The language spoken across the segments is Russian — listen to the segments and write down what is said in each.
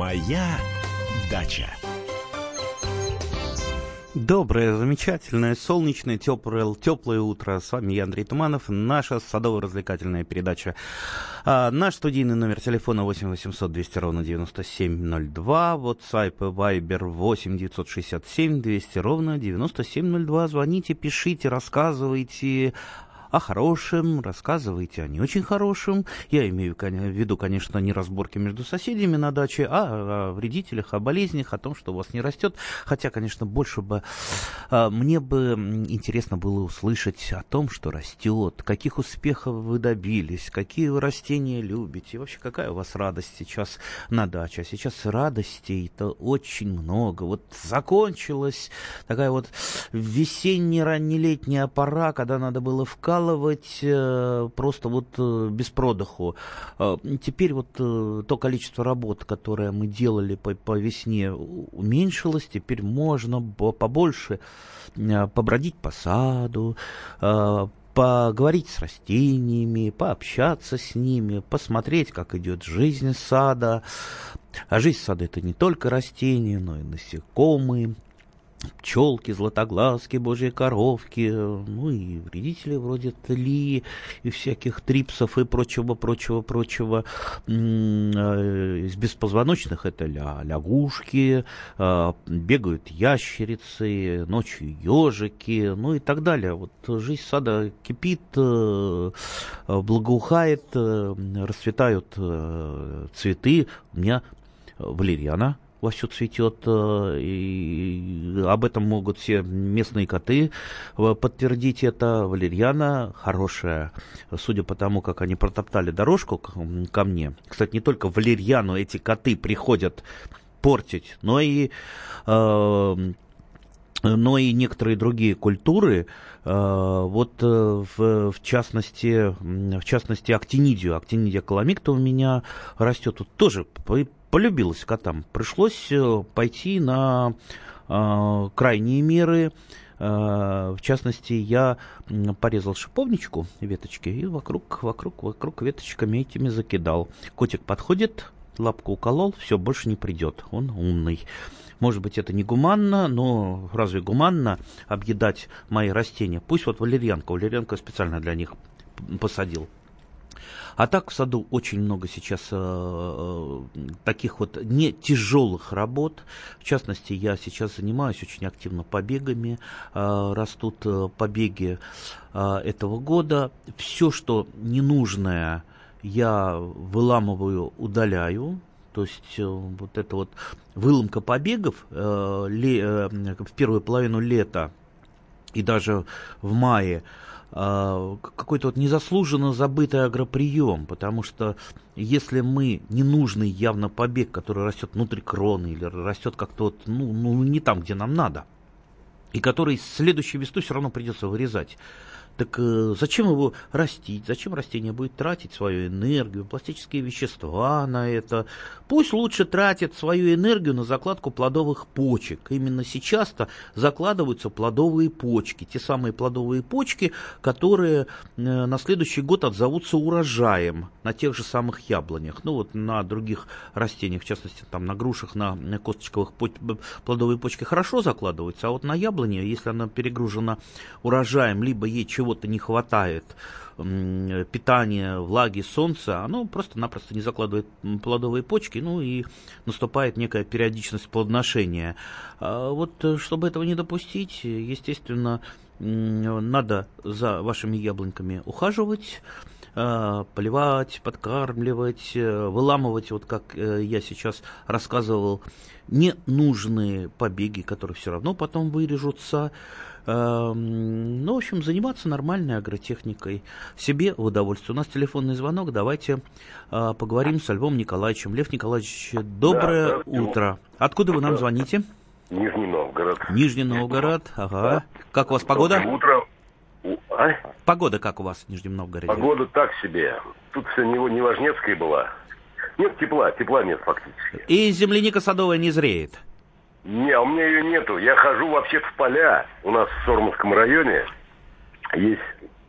Моя дача. Доброе, замечательное, солнечное, теплое, теплое утро. С вами я, Андрей Туманов. Наша садово-развлекательная передача. А, наш студийный номер телефона 8 800 200 ровно 9702. WhatsApp и Viber 8 967 200 ровно 9702. Звоните, пишите, рассказывайте о хорошем, рассказывайте о не очень хорошем. Я имею в виду, конечно, не разборки между соседями на даче, а о вредителях, о болезнях, о том, что у вас не растет. Хотя, конечно, больше бы а, мне бы интересно было услышать о том, что растет, каких успехов вы добились, какие вы растения любите, и вообще какая у вас радость сейчас на даче. А сейчас радостей-то очень много. Вот закончилась такая вот весенне-раннелетняя пора, когда надо было вкалывать вкалывать э, просто вот э, без продыху. Э, теперь вот то количество работ, которое мы делали по, по весне, уменьшилось. Теперь можно побольше побродить по саду, поговорить с растениями, пообщаться с ними, посмотреть, как идет жизнь сада. А жизнь сада это не только растения, но и насекомые, пчелки, златоглазки, божьи коровки, ну и вредители вроде тли и всяких трипсов и прочего, прочего, прочего. Э, из беспозвоночных это ля, лягушки, э, бегают ящерицы, ночью ежики, ну и так далее. Вот жизнь сада кипит, э, благоухает, расцветают цветы. У меня валерьяна вовсю цветет, э, и об этом могут все местные коты э, подтвердить это. Валерьяна хорошая, судя по тому, как они протоптали дорожку ко мне. Кстати, не только валерьяну эти коты приходят портить, но и э, но и некоторые другие культуры, вот в, в частности, в частности актинидию, актинидия коломикта у меня растет, тут тоже полюбилась котам. Пришлось э, пойти на э, крайние меры. Э, в частности, я порезал шиповничку, веточки, и вокруг, вокруг, вокруг веточками этими закидал. Котик подходит, лапку уколол, все, больше не придет. Он умный. Может быть, это не гуманно, но разве гуманно объедать мои растения? Пусть вот валерьянка, валерьянка специально для них посадил. А так в саду очень много сейчас э, э, таких вот не тяжелых работ. В частности, я сейчас занимаюсь очень активно побегами. Э, растут э, побеги э, этого года. Все, что ненужное, я выламываю, удаляю. То есть э, вот эта вот выломка побегов э, ле, э, в первую половину лета и даже в мае какой-то вот незаслуженно забытый агроприем, потому что если мы ненужный явно побег, который растет внутри кроны или растет как-то вот, ну, ну, не там, где нам надо, и который следующей весну все равно придется вырезать, так э, зачем его растить? Зачем растение будет тратить свою энергию, пластические вещества на это? Пусть лучше тратит свою энергию на закладку плодовых почек. Именно сейчас-то закладываются плодовые почки. Те самые плодовые почки, которые э, на следующий год отзовутся урожаем на тех же самых яблонях. Ну вот на других растениях, в частности там на грушах, на косточковых плодовые почки хорошо закладываются, а вот на яблоне, если она перегружена урожаем, либо ей чего чего-то не хватает, питания, влаги, солнца, оно просто-напросто не закладывает плодовые почки, ну и наступает некая периодичность плодоношения. А вот э, чтобы этого не допустить, естественно, надо за вашими яблоньками ухаживать, э, поливать, подкармливать, э, выламывать, вот как я сейчас рассказывал, ненужные побеги, которые все равно потом вырежутся, Эм, ну, в общем, заниматься нормальной агротехникой. Себе в удовольствие. У нас телефонный звонок. Давайте э, поговорим с Львом Николаевичем. Лев Николаевич, доброе да, утро. Откуда вы нам звоните? Нижний Новгород. Нижний Новгород, ага. Как у вас погода? Доброе утро. А? Погода как у вас в Нижнем Новгороде? Погода так себе. Тут все не, не важнецкая была. Нет тепла, тепла нет фактически. И земляника садовая не зреет? Не, у меня ее нету. Я хожу вообще в поля. У нас в Сормовском районе есть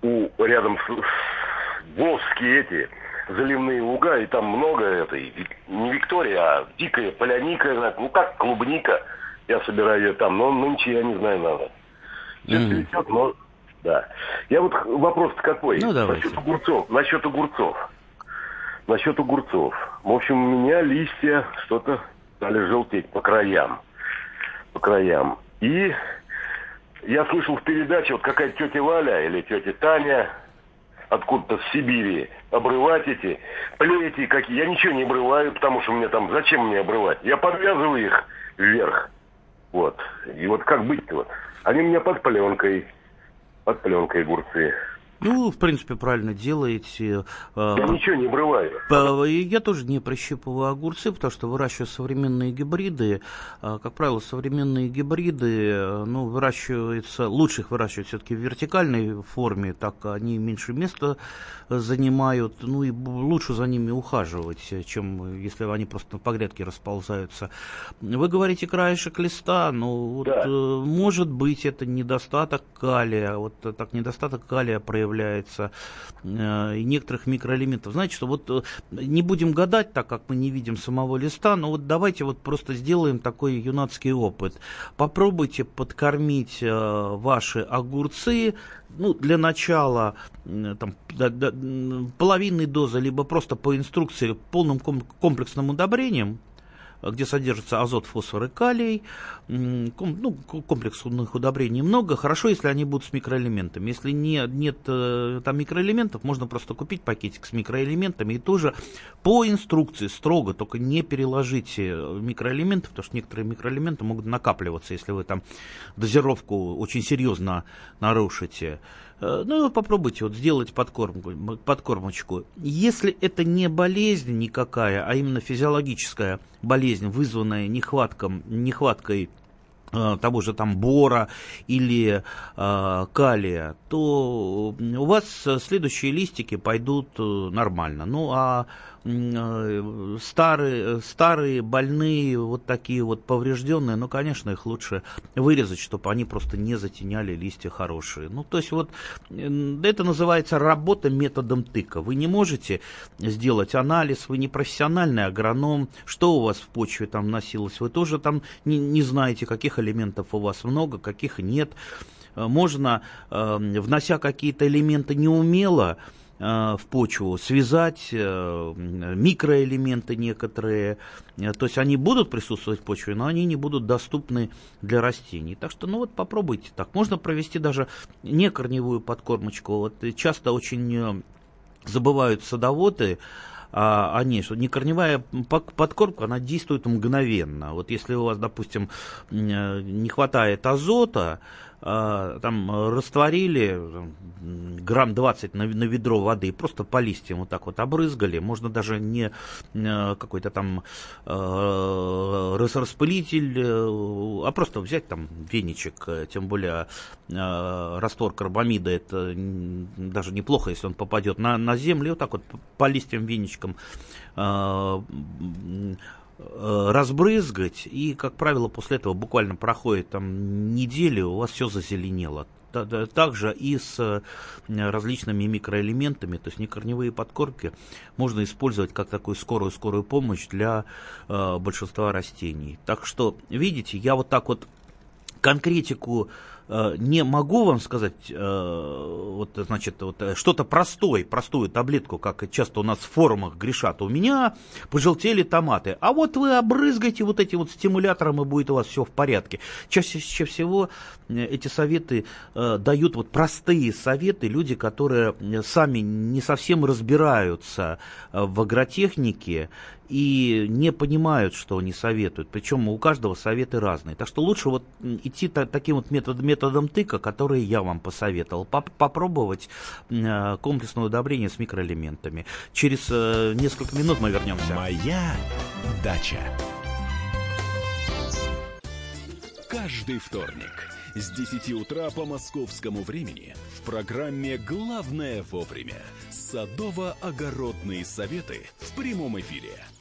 у рядом с, с Волжские эти заливные луга, и там много этой, не Виктория, а дикая поляника, ну как клубника. Я собираю ее там, но нынче я не знаю, надо. Все mm. цветет, но да. Я вот вопрос какой? Ну, насчет огурцов. Насчет огурцов. Насчет огурцов. В общем, у меня листья что-то стали желтеть по краям. По краям. И я слышал в передаче, вот какая тетя Валя или тетя Таня откуда-то с Сибири обрывать эти плети какие. Я ничего не обрываю, потому что мне там, зачем мне обрывать? Я подвязываю их вверх. Вот. И вот как быть-то вот? Они у меня под пленкой. Под пленкой огурцы. Ну, в принципе, правильно делаете. А, я ничего не обрываю. Я тоже не прощипываю огурцы, потому что выращиваю современные гибриды. А, как правило, современные гибриды, ну, выращиваются, лучше их выращивать все-таки в вертикальной форме, так они меньше места занимают, ну, и лучше за ними ухаживать, чем если они просто по грядке расползаются. Вы говорите краешек листа, ну, вот, да. Э, может быть, это недостаток калия, вот так недостаток калия проявляется появляется, э, и некоторых микроэлементов. Знаете, что вот э, не будем гадать, так как мы не видим самого листа, но вот давайте вот просто сделаем такой юнацкий опыт. Попробуйте подкормить э, ваши огурцы, ну, для начала там, да, да, половинной дозы, либо просто по инструкции полным комплексным удобрением, где содержится азот, фосфор и калий. Ну, комплексных удобрений много. Хорошо, если они будут с микроэлементами. Если не, нет э, там микроэлементов, можно просто купить пакетик с микроэлементами и тоже по инструкции строго, только не переложите микроэлементы, потому что некоторые микроэлементы могут накапливаться, если вы там дозировку очень серьезно нарушите. Э, ну, попробуйте вот сделать подкормку, подкормочку. Если это не болезнь никакая, а именно физиологическая болезнь, вызванная нехватком, нехваткой э, того же там бора или э, калия, то у вас следующие листики пойдут э, нормально. Ну а старые, старые, больные, вот такие вот поврежденные, ну, конечно, их лучше вырезать, чтобы они просто не затеняли листья хорошие. Ну, то есть вот это называется работа методом тыка. Вы не можете сделать анализ, вы не профессиональный агроном, что у вас в почве там носилось, вы тоже там не, не знаете, каких элементов у вас много, каких нет. Э, можно, э, внося какие-то элементы неумело, Э, в почву, связать э, микроэлементы некоторые. Э, то есть они будут присутствовать в почве, но они не будут доступны для растений. Так что, ну вот попробуйте так. Можно провести даже не корневую подкормочку. Вот часто очень забывают садоводы, а, они, что не корневая подкормка, она действует мгновенно. Вот если у вас, допустим, не хватает азота, а, там растворили грамм 20 на, на ведро воды просто по листьям вот так вот обрызгали. Можно даже не э, какой-то там э, распылитель, э, а просто взять там веничек, тем более раствор карбамида, это даже неплохо, если он попадет на, на землю, вот так вот по листьям веничком Э, разбрызгать, и, как правило, после этого буквально проходит там неделя, у вас все зазеленело. Также и с э, различными микроэлементами, то есть некорневые подкормки можно использовать как такую скорую-скорую помощь для э, большинства растений. Так что, видите, я вот так вот конкретику Э, не могу вам сказать, э, вот, значит, вот, э, что-то простое, простую таблетку, как часто у нас в форумах грешат. У меня пожелтели томаты. А вот вы обрызгайте вот этим вот стимулятором, и будет у вас все в порядке. Чаще всего эти советы дают вот простые советы люди, которые сами не совсем разбираются в агротехнике и не понимают, что они советуют. Причем у каждого советы разные. Так что лучше вот идти таким вот методом, методом тыка, который я вам посоветовал. Поп попробовать э, комплексное удобрение с микроэлементами. Через э, несколько минут мы вернемся. Моя дача. Каждый вторник с 10 утра по московскому времени в программе «Главное вовремя» садово-огородные советы в прямом эфире –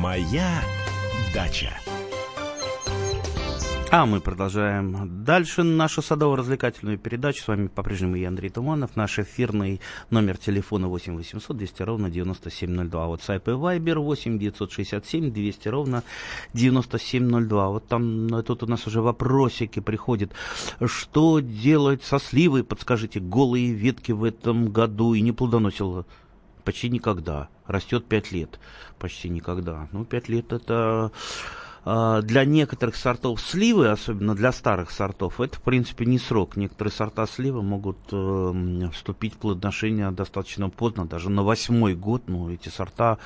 Моя дача. А мы продолжаем дальше нашу садово-развлекательную передачу. С вами по-прежнему я, Андрей Туманов. Наш эфирный номер телефона 8 800 200 ровно 9702. WhatsApp и Viber 8 967 200 ровно 9702. Вот там тут у нас уже вопросики приходят. Что делать со сливой? Подскажите, голые ветки в этом году и не плодоносило? Почти никогда. Растет 5 лет. Почти никогда. Ну, 5 лет это для некоторых сортов сливы, особенно для старых сортов, это, в принципе, не срок. Некоторые сорта сливы могут э, вступить в плодоношение достаточно поздно, даже на восьмой год. Но эти сорта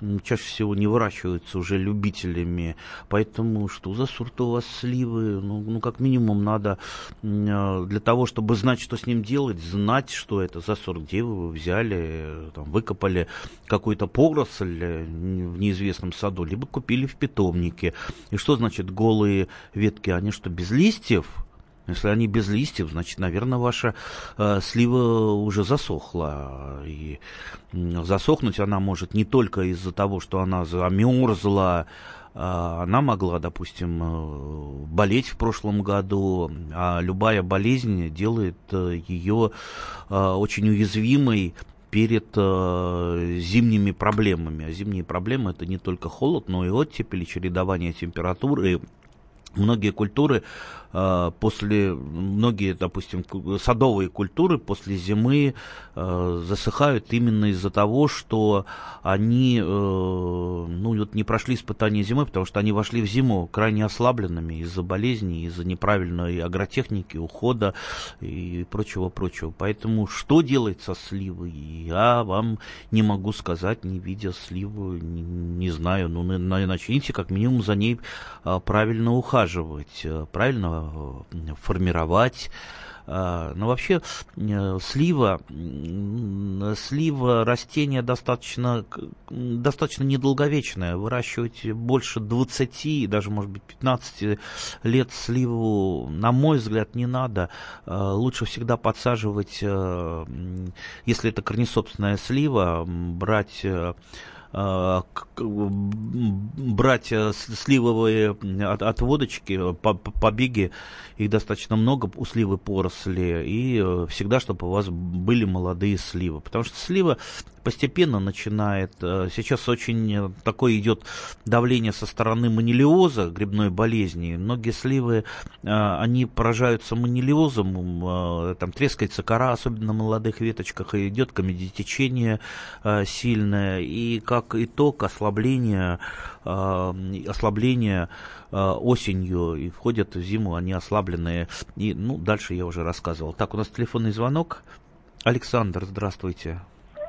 э, чаще всего не выращиваются уже любителями. Поэтому что за сорт у вас сливы? Ну, ну как минимум, надо э, для того, чтобы знать, что с ним делать, знать, что это за сорт, где вы его взяли, там, выкопали какую-то поросль э, в неизвестном саду, либо купили в питомнике и что значит голые ветки? Они что, без листьев? Если они без листьев, значит, наверное, ваша э, слива уже засохла. И засохнуть она может не только из-за того, что она замерзла, э, она могла, допустим, э, болеть в прошлом году, а любая болезнь делает э, ее э, очень уязвимой перед э, зимними проблемами. А зимние проблемы это не только холод, но и оттепель, чередование температуры. Многие культуры Э, после, многие, допустим, садовые культуры после зимы э, засыхают именно из-за того, что они э, ну, вот не прошли испытания зимы, потому что они вошли в зиму крайне ослабленными из-за болезней, из-за неправильной агротехники, ухода и прочего-прочего. Поэтому что делать со сливой, я вам не могу сказать, не видя сливу, не, не знаю. Ну, начните как минимум за ней правильно ухаживать, правильно формировать. А, но вообще э, слива, слива растение достаточно, достаточно недолговечное. Выращивать больше 20, даже может быть 15 лет сливу, на мой взгляд, не надо. А, лучше всегда подсаживать, э, если это корнесобственная слива, брать э, Э, брать э, сливовые отводочки, побеги, их достаточно много у сливы поросли, и э, всегда, чтобы у вас были молодые сливы. Потому что слива постепенно начинает, сейчас очень такое идет давление со стороны манилиоза, грибной болезни. Многие сливы, они поражаются манилиозом, там трескается кора, особенно на молодых веточках, и идет комедитечение сильное, и как как итог ослабления, э, ослабления э, осенью и входят в зиму, они ослабленные. И, ну, дальше я уже рассказывал. Так, у нас телефонный звонок. Александр, здравствуйте.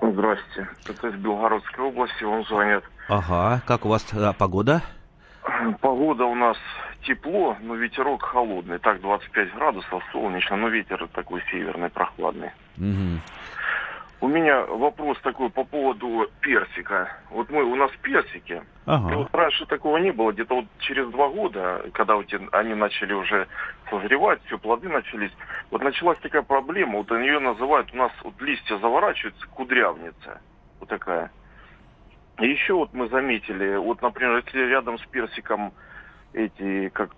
Здравствуйте. Это из Белгородской области, он звонит. Ага, как у вас а, погода? Погода у нас тепло, но ветерок холодный. Так, 25 градусов, солнечно, но ветер такой северный, прохладный. Угу. У меня вопрос такой по поводу персика. Вот мы, у нас персики. Ага. Вот раньше такого не было. Где-то вот через два года, когда вот они начали уже созревать, все, плоды начались, вот началась такая проблема. Вот они ее называют, у нас вот листья заворачиваются, кудрявница. Вот такая. И еще вот мы заметили, вот, например, если рядом с персиком эти, как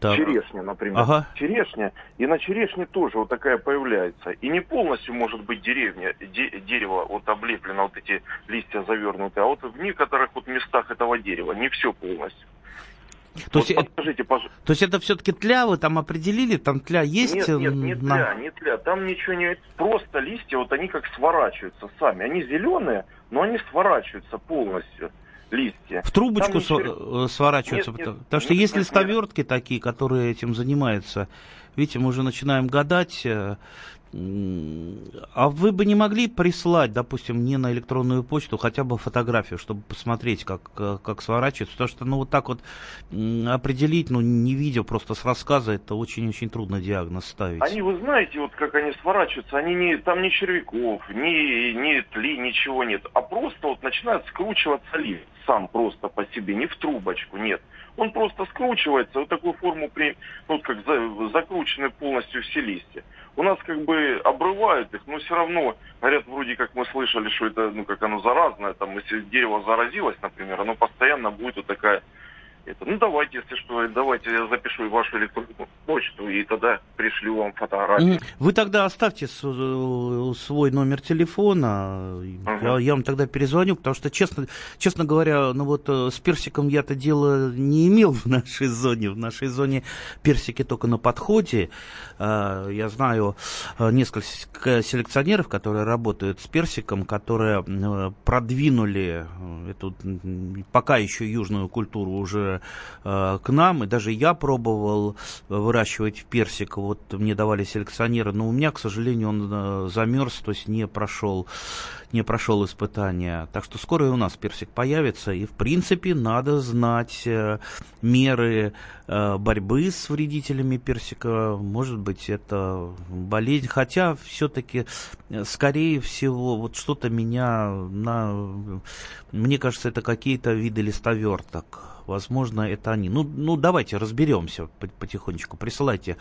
так. Черешня, например. Ага. Черешня. И на черешне тоже вот такая появляется. И не полностью может быть деревня, де, дерево вот облеплено, вот эти листья завернуты, а вот в некоторых вот местах этого дерева не все полностью. То, вот есть, подскажите, пожалуйста. то есть это все-таки тля вы там определили? Там тля есть? Нет, нет, не на... тля, не тля. Там ничего не... Просто листья, вот они как сворачиваются сами. Они зеленые, но они сворачиваются полностью листья. В трубочку св- э, сворачиваются, нет, потому, нет, потому что нет, есть нет, листовертки нет. такие, которые этим занимаются. Видите, мы уже начинаем гадать, э, а вы бы не могли прислать, допустим, мне на электронную почту хотя бы фотографию, чтобы посмотреть, как, как сворачивается? Потому что, ну, вот так вот определить, ну, не видя просто с рассказа, это очень-очень трудно диагноз ставить. Они, вы знаете, вот как они сворачиваются, они не, там ни червяков, ни, ни тли, ничего нет, а просто вот начинает скручиваться лист сам просто по себе, не в трубочку, нет. Он просто скручивается, вот такую форму, при, ну, как за, закручены полностью все листья. У нас как бы обрывают их, но все равно, говорят, вроде как мы слышали, что это, ну, как оно заразное, там, если дерево заразилось, например, оно постоянно будет вот такая это. Ну, давайте, если что, давайте я запишу вашу электронную почту, и тогда пришлю вам фотографии. Вы тогда оставьте э, свой номер телефона, uh-huh. я, я вам тогда перезвоню, потому что, честно, честно говоря, ну вот э, с персиком я-то дело не имел в нашей зоне. В нашей зоне персики только на подходе. Э, я знаю несколько селекционеров, которые работают с персиком, которые продвинули эту пока еще южную культуру уже э, к нам, и даже я пробовал выращивать персик, вот мне давали селекционеры, но у меня, к сожалению, он э, замерз, то есть не прошел не прошел испытания. Так что скоро и у нас персик появится. И, в принципе, надо знать э, меры э, борьбы с вредителями персика. Может быть, это болезнь. Хотя, все-таки, э, скорее всего, вот что-то меня на... Мне кажется, это какие-то виды листоверток возможно, это они. Ну, ну давайте разберемся потихонечку. Присылайте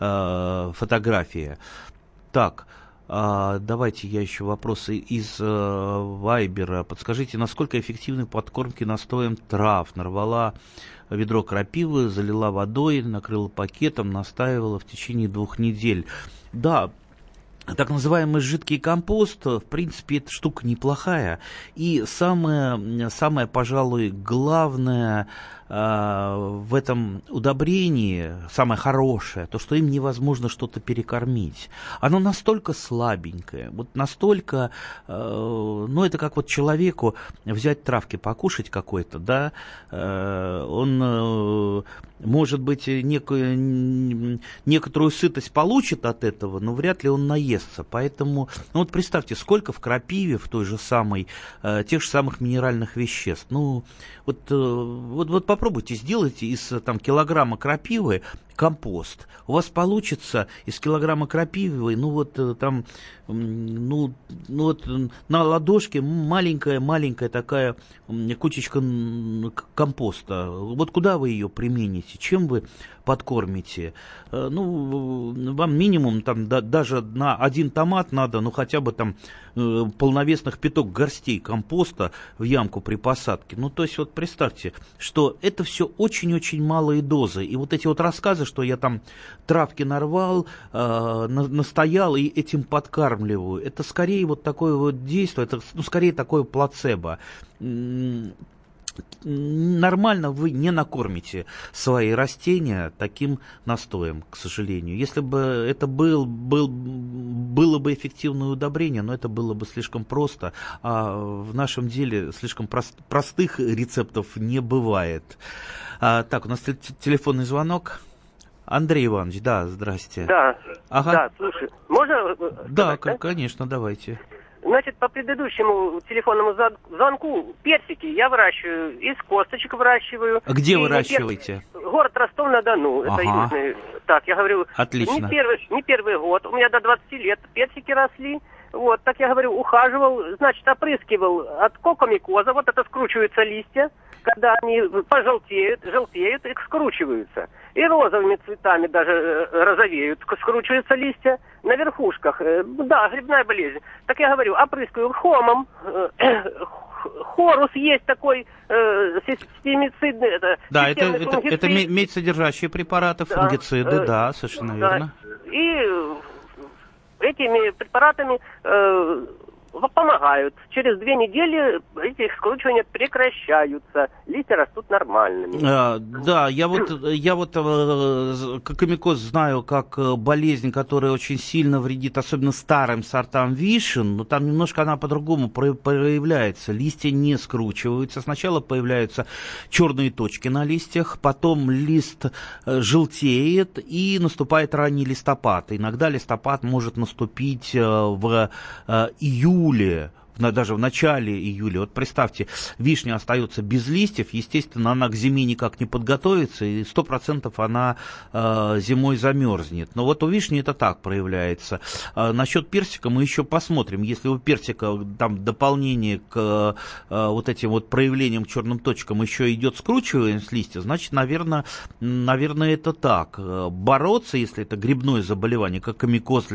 э, фотографии. Так, э, давайте я еще вопросы из э, Вайбера. Подскажите, насколько эффективны подкормки настоем трав? Нарвала ведро крапивы, залила водой, накрыла пакетом, настаивала в течение двух недель. Да, так называемый жидкий компост, в принципе, эта штука неплохая. И самое, самое пожалуй, главное в этом удобрении, самое хорошее, то, что им невозможно что-то перекормить. Оно настолько слабенькое, вот настолько, э, ну, это как вот человеку взять травки покушать какой-то, да, э, он, э, может быть, некую, некоторую сытость получит от этого, но вряд ли он наестся. Поэтому, ну вот представьте, сколько в крапиве, в той же самой, э, тех же самых минеральных веществ. Ну, вот, э, вот, вот попробуйте, сделайте из там, килограмма крапивы компост. У вас получится из килограмма крапивы, ну вот э, там, ну, ну вот на ладошке маленькая-маленькая такая кучечка компоста. Вот куда вы ее примените? Чем вы подкормите? Э, ну, вам минимум там да, даже на один томат надо, ну хотя бы там э, полновесных пяток горстей компоста в ямку при посадке. Ну, то есть вот представьте, что это все очень-очень малые дозы. И вот эти вот рассказы, что я там травки нарвал, э, настоял и этим подкармливаю. Это скорее вот такое вот действие, это ну, скорее такое плацебо нормально вы не накормите свои растения таким настоем, к сожалению. Если бы это был, был, было бы эффективное удобрение, но это было бы слишком просто, а в нашем деле слишком прост, простых рецептов не бывает. А, так, у нас телефонный звонок. Андрей Иванович, да, здрасте. Да, ага. да, слушай, можно? Э, да, сказать, да, конечно, давайте. Значит, по предыдущему телефонному звонку персики я выращиваю, из косточек выращиваю. А где выращиваете? Перс... Город Ростов-на-Дону, ага. это южный. Так, я говорю, Отлично. Не, первый, не первый год, у меня до 20 лет персики росли. Вот, так я говорю, ухаживал, значит, опрыскивал от кокомикоза, вот это скручиваются листья, когда они пожелтеют, желтеют, их скручиваются. И розовыми цветами даже э, розовеют, скручиваются листья на верхушках. Э, да, грибная болезнь. Так я говорю, опрыскиваю хомом, э, хорус есть такой э, системицидный. Это, да, это, это, это медь содержащие препараты, да, фунгициды, э, да, совершенно да. верно. И этими препаратами э, помогают. Через две недели эти скручивания прекращаются. Листья растут нормальными. А, да, я вот, я вот э, комикоз знаю как э, болезнь, которая очень сильно вредит, особенно старым сортам вишен, но там немножко она по-другому проявляется. Листья не скручиваются. Сначала появляются черные точки на листьях, потом лист э, желтеет и наступает ранний листопад. Иногда листопад может наступить в июле июле на, даже в начале июля. Вот представьте, вишня остается без листьев, естественно, она к зиме никак не подготовится, и сто процентов она э, зимой замерзнет. Но вот у вишни это так проявляется. А насчет персика мы еще посмотрим. Если у персика там дополнение к э, вот этим вот проявлениям черным точкам еще идет скручивание с листья, значит, наверное, наверное, это так. Бороться, если это грибное заболевание, как комикоз,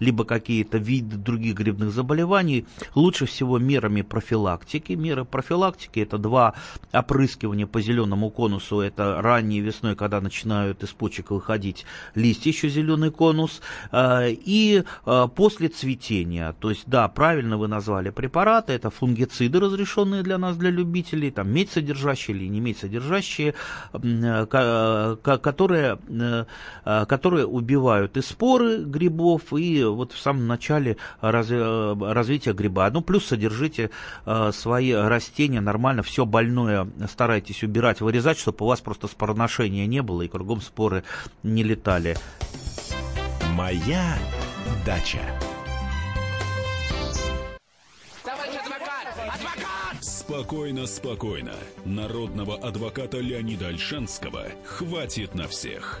либо какие-то виды других грибных заболеваний, лучше лучше всего мерами профилактики. Меры профилактики это два опрыскивания по зеленому конусу. Это ранней весной, когда начинают из почек выходить листья, еще зеленый конус. А, и а, после цветения. То есть, да, правильно вы назвали препараты. Это фунгициды, разрешенные для нас, для любителей. Там медь содержащие или не медь содержащие, которые, а, которые убивают и споры грибов, и вот в самом начале развития гриба. Ну, плюс содержите э, свои растения нормально, все больное старайтесь убирать, вырезать, чтобы у вас просто спороношения не было и кругом споры не летали. Моя дача. Спокойно, спокойно. Народного адвоката Леонида Альшанского хватит на всех.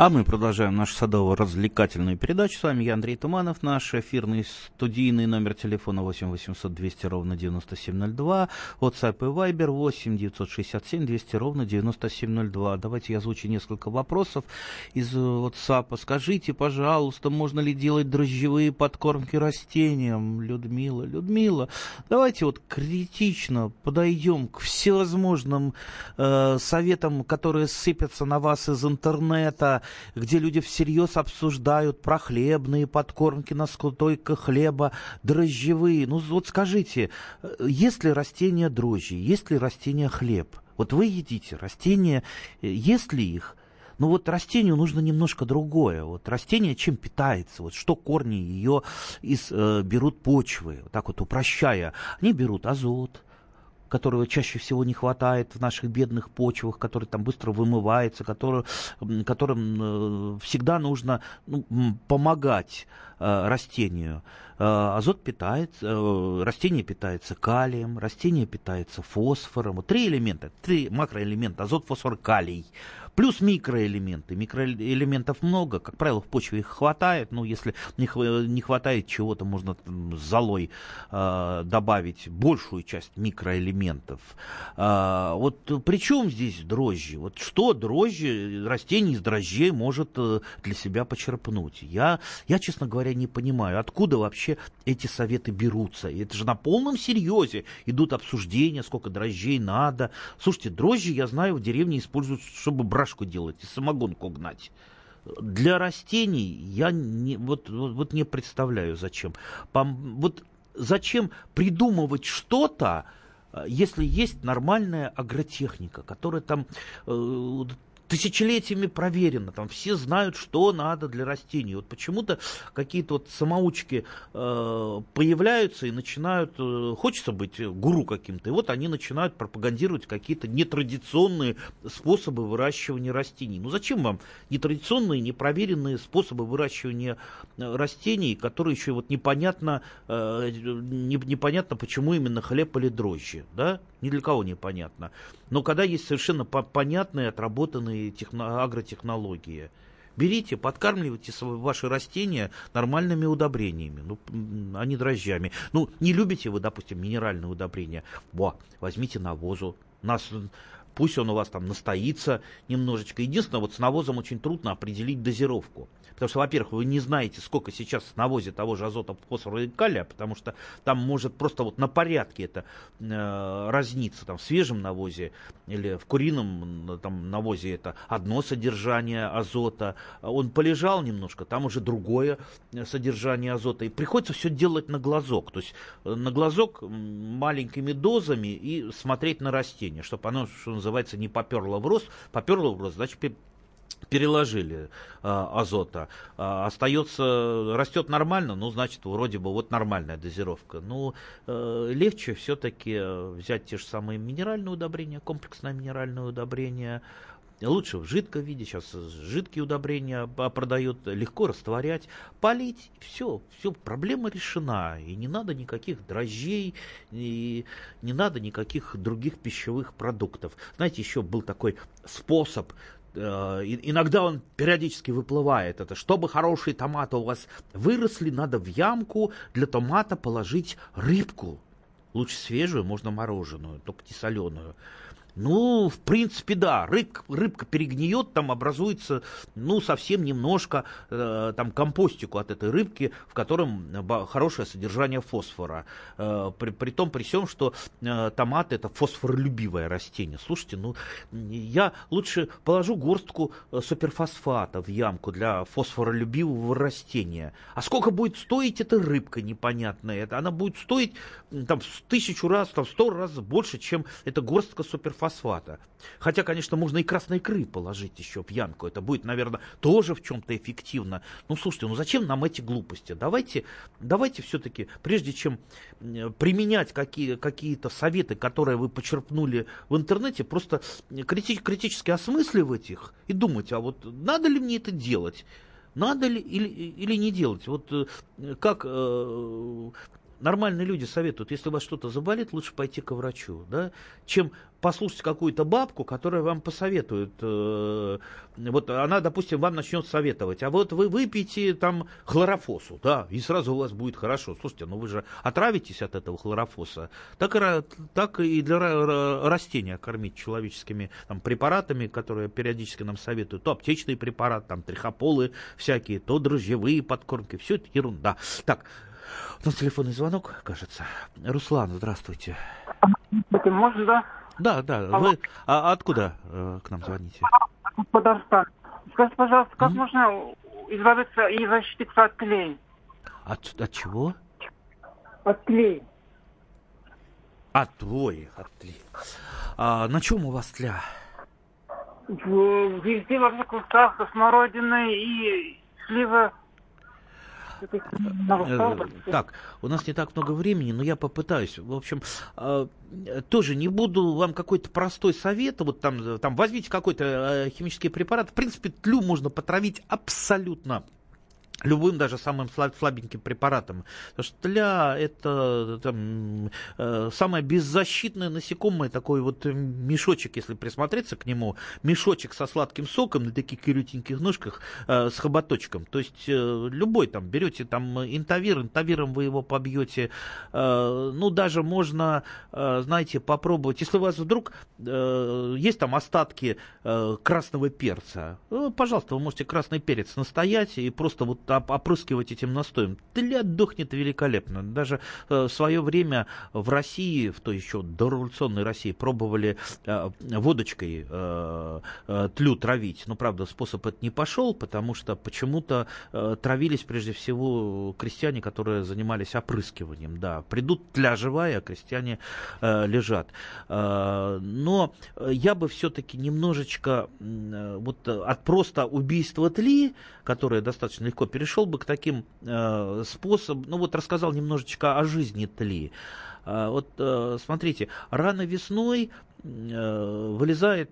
А мы продолжаем нашу садово-развлекательную передачу. С вами я, Андрей Туманов. Наш эфирный студийный номер телефона 8 800 200 ровно 9702. WhatsApp и Viber 8 967 200 ровно 9702. Давайте я озвучу несколько вопросов из WhatsApp. Скажите, пожалуйста, можно ли делать дрожжевые подкормки растениям? Людмила, Людмила, давайте вот критично подойдем к всевозможным э, советам, которые сыпятся на вас из интернета, где люди всерьез обсуждают про хлебные подкормки, насколько хлеба, дрожжевые. Ну вот скажите, э, есть ли растения дрожжи, есть ли растения хлеб? Вот вы едите растения, э, есть ли их? Ну вот растению нужно немножко другое. Вот растение чем питается? Вот что корни ее из, э, берут почвы, вот так вот упрощая. Они берут азот, которого чаще всего не хватает в наших бедных почвах, который там быстро вымывается, который, которым э, всегда нужно ну, помогать э, растению. Э, азот питается, растение питается калием, растение питается фосфором. Вот три элемента, три макроэлемента, азот, фосфор, калий. Плюс микроэлементы. Микроэлементов много, как правило, в почве их хватает. Но если не, хватает чего-то, можно золой э, добавить большую часть микроэлементов. Э, вот при чем здесь дрожжи? Вот что дрожжи, растение из дрожжей может э, для себя почерпнуть? Я, я, честно говоря, не понимаю, откуда вообще эти советы берутся. Это же на полном серьезе идут обсуждения, сколько дрожжей надо. Слушайте, дрожжи, я знаю, в деревне используют, чтобы брать брашку делать и самогонку гнать. Для растений я не, вот, вот, вот не представляю, зачем. Вот зачем придумывать что-то, э, если есть нормальная агротехника, которая там э, тысячелетиями проверено, там все знают, что надо для растений. Вот почему-то какие-то вот самоучки э, появляются и начинают, э, хочется быть гуру каким-то, и вот они начинают пропагандировать какие-то нетрадиционные способы выращивания растений. Ну зачем вам нетрадиционные, непроверенные способы выращивания э, растений, которые еще вот непонятно, э, не, непонятно, почему именно хлеб или дрожжи, да? Ни для кого непонятно. Но когда есть совершенно понятные, отработанные техно- агротехнологии, берите, подкармливайте ваши растения нормальными удобрениями, ну, а не дрожжами. Ну, не любите вы, допустим, минеральные удобрения, во, возьмите навозу. Нас пусть он у вас там настоится немножечко. Единственное, вот с навозом очень трудно определить дозировку. Потому что, во-первых, вы не знаете, сколько сейчас в навозе того же азота, фосфора и калия, потому что там может просто вот на порядке это э, разниться. Там в свежем навозе или в курином там, навозе это одно содержание азота. Он полежал немножко, там уже другое содержание азота. И приходится все делать на глазок. То есть э, на глазок маленькими дозами и смотреть на растение, чтобы оно, что называется, не поперло в рост. Поперло в рост, значит, переложили а, азота. А, остается, растет нормально, ну, значит, вроде бы вот нормальная дозировка. Ну, э, легче все-таки взять те же самые минеральные удобрения, комплексное минеральное удобрение, Лучше в жидком виде, сейчас жидкие удобрения продают, легко растворять, полить, все, все, проблема решена. И не надо никаких дрожжей, и не надо никаких других пищевых продуктов. Знаете, еще был такой способ Э, иногда он периодически выплывает. Это чтобы хорошие томаты у вас выросли, надо в ямку для томата положить рыбку. Лучше свежую, можно мороженую, только не соленую. Ну, в принципе, да, рыб, рыбка перегниет, там образуется, ну, совсем немножко э, там компостику от этой рыбки, в котором хорошее содержание фосфора. Э, при, при том, при всем, что э, томат это фосфоролюбивое растение. Слушайте, ну, я лучше положу горстку э, суперфосфата в ямку для фосфоролюбивого растения. А сколько будет стоить эта рыбка непонятная? Это, она будет стоить там в тысячу раз, там в сто раз больше, чем эта горстка суперфосфата фосфата. Хотя, конечно, можно и красной икры положить еще в ямку. Это будет, наверное, тоже в чем-то эффективно. Ну, слушайте, ну зачем нам эти глупости? Давайте, давайте все-таки, прежде чем применять какие, какие-то советы, которые вы почерпнули в интернете, просто крити критически осмысливать их и думать, а вот надо ли мне это делать? Надо ли или, или не делать? Вот э, как э, нормальные люди советуют, если у вас что-то заболит, лучше пойти к врачу, да, чем послушать какую-то бабку, которая вам посоветует. Э, вот она, допустим, вам начнет советовать, а вот вы выпейте там хлорофосу, да, и сразу у вас будет хорошо. Слушайте, ну вы же отравитесь от этого хлорофоса. Так, и так и для растения кормить человеческими там, препаратами, которые периодически нам советуют. То аптечные препараты, там трихополы всякие, то дрожжевые подкормки. Все это ерунда. Так, у нас телефонный звонок, кажется. Руслан, здравствуйте. Это можно, да? Да, да. Вы а откуда э, к нам звоните? Казахстан. Скажите, пожалуйста, как mm? можно избавиться и защититься от тлей? От, от чего? От тлей. От твой, от тлей. А, на чем у вас тля? Везде, во всех кустах, смородины и слива так, у нас не так много времени, но я попытаюсь. В общем, э, тоже не буду вам какой-то простой совет. Вот там, там возьмите какой-то э, химический препарат. В принципе, тлю можно потравить абсолютно любым даже самым слабеньким препаратом. Потому что тля это там, э, самое беззащитное насекомое, такой вот мешочек, если присмотреться к нему, мешочек со сладким соком на таких кирютеньких ножках э, с хоботочком. То есть э, любой там, берете там интавир, интавиром вы его побьете. Э, ну, даже можно, э, знаете, попробовать, если у вас вдруг э, есть там остатки э, красного перца, э, пожалуйста, вы можете красный перец настоять и просто вот опрыскивать этим настоем. Тля дохнет великолепно. Даже э, в свое время в России, в той еще дореволюционной России, пробовали э, водочкой э, тлю травить. Но, правда, способ этот не пошел, потому что почему-то травились прежде всего крестьяне, которые занимались опрыскиванием. Да, придут тля живая, а крестьяне лежат. Но я бы все-таки немножечко вот от просто убийства тли, которое достаточно легко перешел бы к таким э, способам, ну вот рассказал немножечко о жизни Тли. Э, вот э, смотрите, рано весной э, вылезает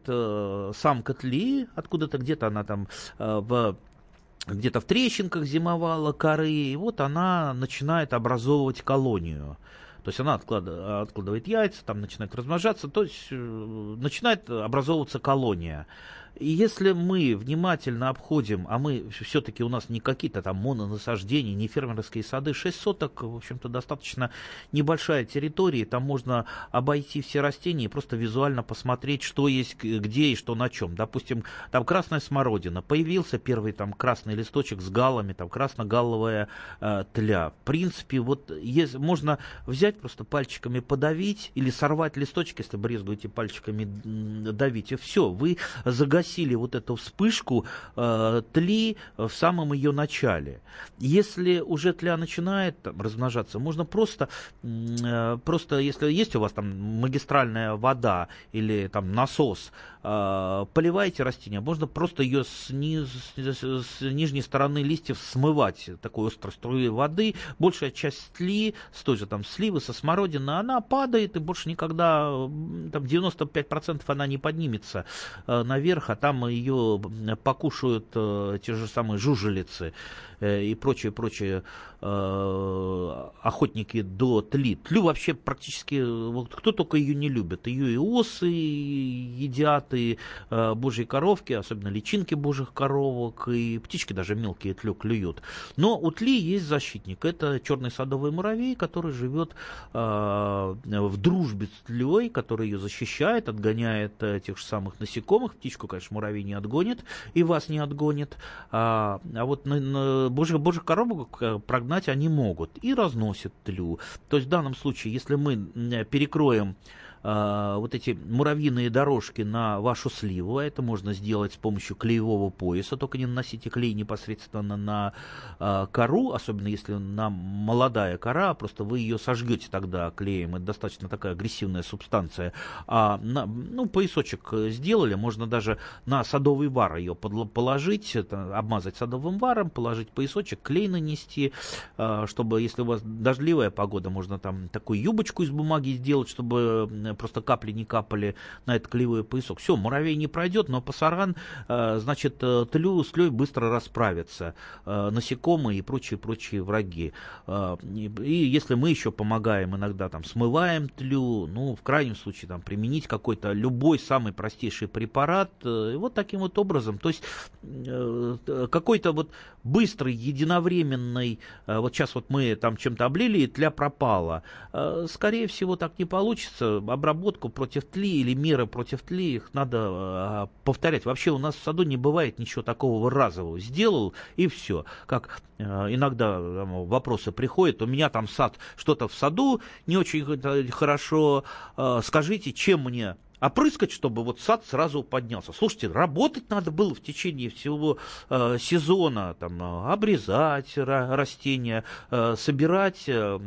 самка Тли, откуда-то где-то она там в где-то в трещинках зимовала коры, и вот она начинает образовывать колонию. То есть она откладывает, яйца, там начинает размножаться, то есть начинает образовываться колония. И если мы внимательно обходим, а мы все-таки у нас не какие-то там мононасаждения, не фермерские сады, 6 соток, в общем-то, достаточно небольшая территория, там можно обойти все растения и просто визуально посмотреть, что есть где и что на чем. Допустим, там красная смородина, появился первый там красный листочек с галами, там красно-галовая э, тля. В принципе, вот есть, можно взять просто пальчиками подавить или сорвать листочек, если брезгуете пальчиками давить, и все, вы загасили вот эту вспышку э, тли в самом ее начале. Если уже тля начинает там, размножаться, можно просто, э, просто, если есть у вас там магистральная вода или там насос, э, поливайте растения, можно просто ее с, низ, с нижней стороны листьев смывать такой острой струей воды. Большая часть тли, с той же там сливы, со смородины, она падает и больше никогда, там 95% она не поднимется э, наверх, а там ее покушают э, те же самые жужелицы и прочие-прочие э, охотники до тли. Тлю вообще практически, вот кто только ее не любит. Ее и осы едят, и э, божьи коровки, особенно личинки божьих коровок, и птички даже мелкие тлю клюют. Но у тли есть защитник. Это черный садовый муравей, который живет э, в дружбе с тлей, который ее защищает, отгоняет э, тех же самых насекомых. Птичку, конечно, муравей не отгонит, и вас не отгонит. А, а вот на, на божьих, божьих коровок э, прогнать они могут и разносят тлю. То есть в данном случае, если мы перекроем а, вот эти муравьиные дорожки на вашу сливу. Это можно сделать с помощью клеевого пояса, только не наносите клей непосредственно на э, кору, особенно если на молодая кора, просто вы ее сожгете тогда клеем. Это достаточно такая агрессивная субстанция. А на, ну, поясочек сделали, можно даже на садовый вар ее положить, это, обмазать садовым варом, положить поясочек, клей нанести, э, чтобы, если у вас дождливая погода, можно там такую юбочку из бумаги сделать, чтобы просто капли не капали на этот клеевой поясок. Все, муравей не пройдет, но пасаран, э, значит, э, тлю с тлей быстро расправятся, э, насекомые и прочие-прочие враги. И если мы еще помогаем иногда, там, смываем тлю, ну, в крайнем случае, там, применить какой-то любой самый простейший препарат, вот таким вот образом, то есть какой-то вот быстрый, единовременный, вот сейчас вот мы там чем-то облили, и тля пропала, скорее всего, так не получится, обработку против тли или меры против тли, их надо э, повторять. Вообще у нас в саду не бывает ничего такого разового. Сделал и все. Как э, иногда э, вопросы приходят, у меня там сад, что-то в саду не очень хорошо, э, скажите, чем мне опрыскать, чтобы вот сад сразу поднялся. Слушайте, работать надо было в течение всего э, сезона, там, э, обрезать растения, э, собирать э,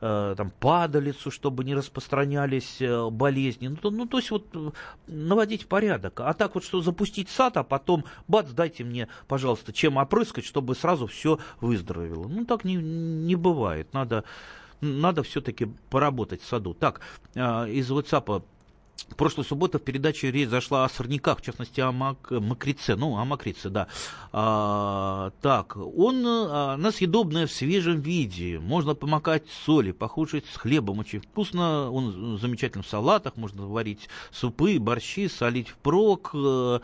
э, там, падалицу, чтобы не распространялись э, болезни. Ну то, ну, то есть вот э, наводить порядок. А так вот, что запустить сад, а потом, бац, дайте мне, пожалуйста, чем опрыскать, чтобы сразу все выздоровело. Ну, так не, не бывает. Надо надо все-таки поработать в саду. Так, из WhatsApp в прошлую субботу в передаче речь зашла о сорняках, в частности о мак, макрице, ну, о макрице, да. А, так, он, а, она съедобная в свежем виде, можно помакать соли, похушать с хлебом, очень вкусно, он замечательно в салатах, можно варить супы, борщи, солить впрок, э,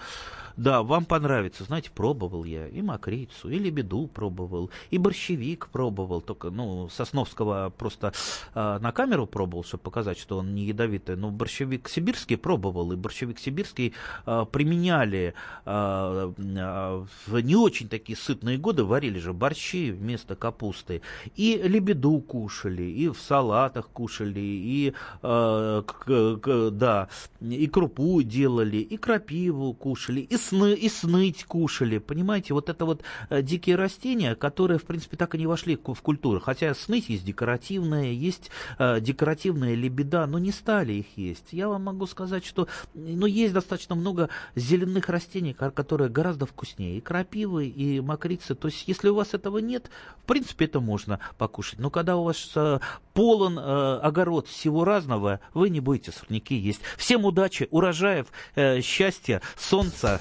да, вам понравится. Знаете, пробовал я и мокрицу, и лебеду пробовал, и борщевик пробовал. Только, ну, Сосновского просто э, на камеру пробовал, чтобы показать, что он не ядовитый. Но борщевик сибирский пробовал, и борщевик сибирский э, применяли э, в не очень такие сытные годы, варили же борщи вместо капусты. И лебеду кушали, и в салатах кушали, и, э, к, к, да, и крупу делали, и крапиву кушали, и сны, и сныть кушали, понимаете, вот это вот э, дикие растения, которые, в принципе, так и не вошли в культуру, хотя сныть есть декоративная, есть э, декоративная лебеда, но не стали их есть. Я вам могу сказать, что, ну, есть достаточно много зеленых растений, которые гораздо вкуснее, и крапивы, и мокрицы, то есть, если у вас этого нет, в принципе, это можно покушать, но когда у вас э, полон огород всего разного, вы не будете сорняки есть. Всем удачи, урожаев, счастья, солнца.